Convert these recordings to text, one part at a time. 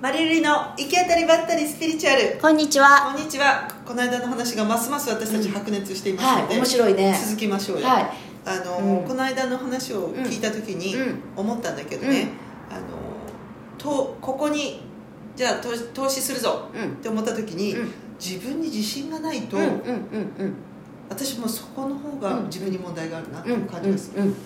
マリルリの行き当たりばったりスピリチュアル。こんにちは。こんにちは。この間の話がますます私たち白熱していますので、はい面白いね。続きましょうよ、はい。あの、うん。この間の話を聞いた時にうん。思ったんだけどね、あのとここにじゃあ投資するぞうん。って思った時に、うん。自分に自信がないと、うんうんうんうん。私もそこの方が自分に問題があるなってういうん感じです、うんうん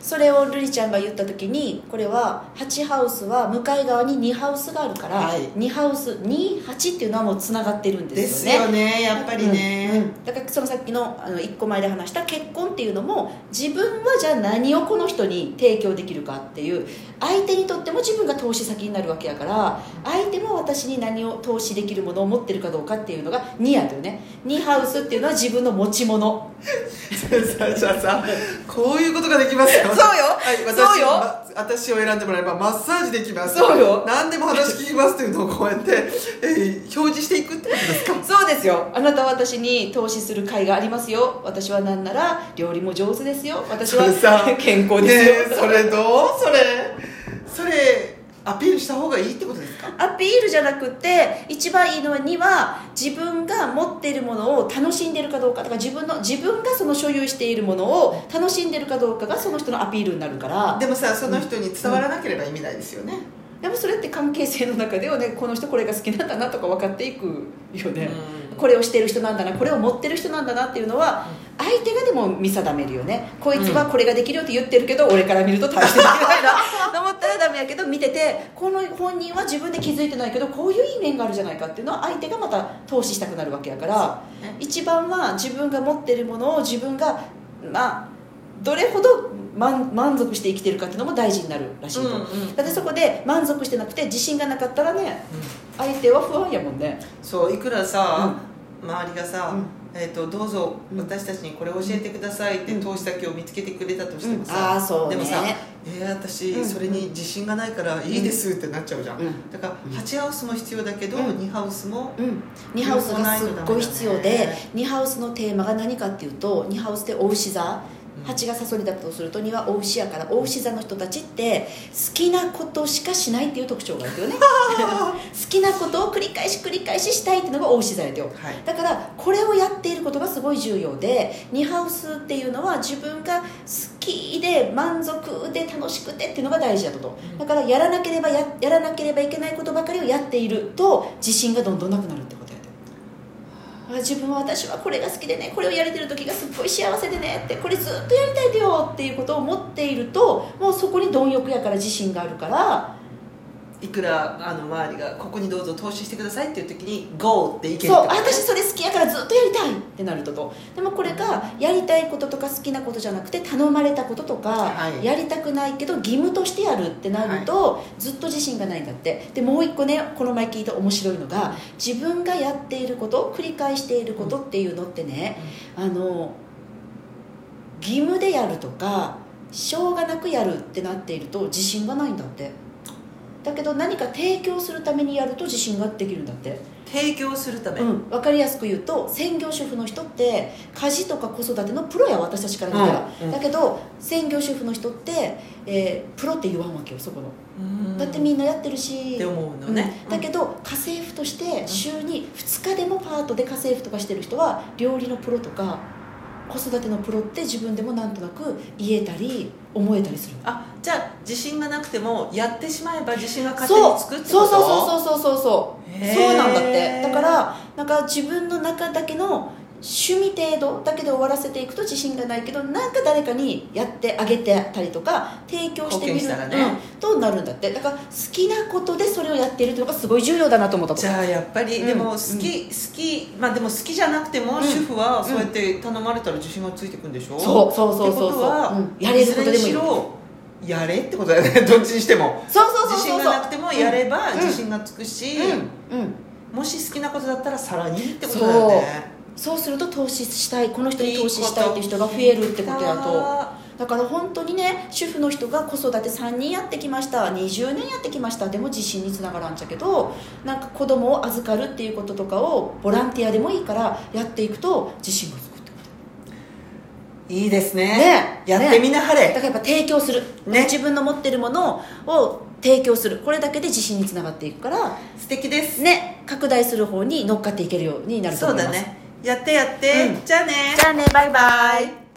それをルリちゃんが言った時にこれは8ハウスは向かい側に2ハウスがあるから、はい。2ハウス28っていうのはもうつながってるんでですすよね。よねやっぱりね、うんうん。だからそのさっきのあの1個前で話した結婚っていうのも自分はじゃあ何をこの人に提供できるかっていう相手にとっても自分が投資先になるわけやから相手も私に何を投資できるものを持ってるかどうかっていうのが2やとよね。2ハウスっていうのは自分の持ち物。さあさこういうことができますよそうよ。はい、私そうよ。ま私を選んでもらえばマッサージできます。そうよ。何でも話聞きますっていうのをこうやって、えー表示していくってことですか？そうですよ。あなたは私に投資する甲斐がありますよ。私は何なら料理も上手ですよ。私は 健康ですよ、ねえそれどう？それそれアピールした方がいいってことアピールじゃなくて一番いいのには自分が持っているものを楽しんでるかどうかとか自分の自分がその所有しているものを楽しんでるかどうかがその人のアピールになるから。でもさその人に伝わらなければ意味ないですよね、でもそれって関係性の中ではねこの人これが好きなんだなとか分かっていくよね、うん。これをしてる人なんだなこれを持ってる人なんだなっていうのは相手がでも見定めるよね。こいつはこれができるよって言ってるけど、俺から見ると大してできないなと 思ったらダメやけど見ててこの本人は自分で気づいてないけどこういういい面があるじゃないかっていうのは相手がまた投資したくなるわけやから。ね。一番は自分が持ってるものを自分がまあどれほど満満足して生きてるかっていうのも大事になるらしいと、うんうんだってそこで満足してなくて自信がなかったらね相手は不安やもんね。そういくらさ、周りがさ、うん。えー、とどうぞうん。私たちにこれ教えてくださいってうん。投資先を見つけてくれたとしてもうん。さ、ああそうね。でもさ「えー、私うん。それに自信がないからいいです」ってなっちゃうじゃん、うん。だからうん。8ハウスも必要だけど、うん。2ハウスもうん、2ハウスがすっごい必要で2ハウスのテーマが何かっていうと2ハウスってお牛座8がサソリだとすると2はお牛やからお牛座の人たちって好きなことしかしないっていう特徴があるよね。好きなことを繰り返し繰り返ししたいっていうのがお牛座やよはい。だからこれをやっていることがすごい重要で2ハウスっていうのは自分が好きで満足で楽しくてっていうのが大事だと。うん。だからやらなければややらなければいけないことばかりをやっていると自信がどんどんなくなるって自分は私はこれが好きでねこれをやれてる時がすっごい幸せでねってこれずっとやりたいでよっていうことを思っているともうそこに貪欲やから自信があるからいくらあの周りがここにどうぞ投資してくださいっていう時に「GO!」っていけるそう私それ好きやからずっとやりたいってなると。とでもこれがやりたいこととか好きなことじゃなくて頼まれたこととか、はい。やりたくないけど義務としてやるってなると、ずっと自信がないんだって。でもう一個ねこの前聞いた面白いのが自分がやっていること繰り返していることっていうのってね、あの義務でやるとかしょうがなくやるってなっていると自信がないんだってだけど何か提供するためにやると自信ができるんだって。提供するため、うん、分かりやすく言うと専業主婦の人って家事とか子育てのプロや私たちから見たら、うん。うん。だけど専業主婦の人って、えープロって言わんわけよそこの、うん。だってみんなやってるし。って思うのね、うん。だけど家政婦として週に2日でもパートで家政婦とかしてる人は料理のプロとか子育てのプロって自分でもなんとなく言えたり思えたりする。あじゃあ自信がなくてもやってしまえば自信が勝手につくってこと？そうそうそうそうそうそうそうなんだって。だからなんか自分の中だけの趣味程度だけで終わらせていくと自信がないけどなんか誰かにやってあげてたりとか提供してみるね。うん、となるんだって。だから好きなことでそれをやっているというのがすごい重要だなと思ったとじゃあやっぱり、うんでも好き、好きまあでも好きじゃなくても、うん主婦はそうやって頼まれたら自信がついてくんでしょ？そうそうそうそうってことは、うん。やれることでもいい。やれってことだよね。どっちにしても。そうそうそう自そう。信がなくてもやればうん。自信がつくし、うん。うんもし好きなことだったらさらにってことだよねそうすると投資したいこの人に投資したいっていう人が増えるってことやと。だから本当にね主婦の人が子育て3人やってきました20年やってきましたでも自信につながらんじゃけどなんか子供を預かるっていうこととかをボランティアでもいいからやっていくと自信がつくってこと。いいですね。ね。やってみなはれ、ね、だからやっぱ提供する、ね、自分の持ってるものを提供する。これだけで自信につながっていくから素敵です。ね。拡大する方に乗っかっていけるようになると思います。そうだね。やってやって、うん、じゃあね。じゃあね。バイバイ。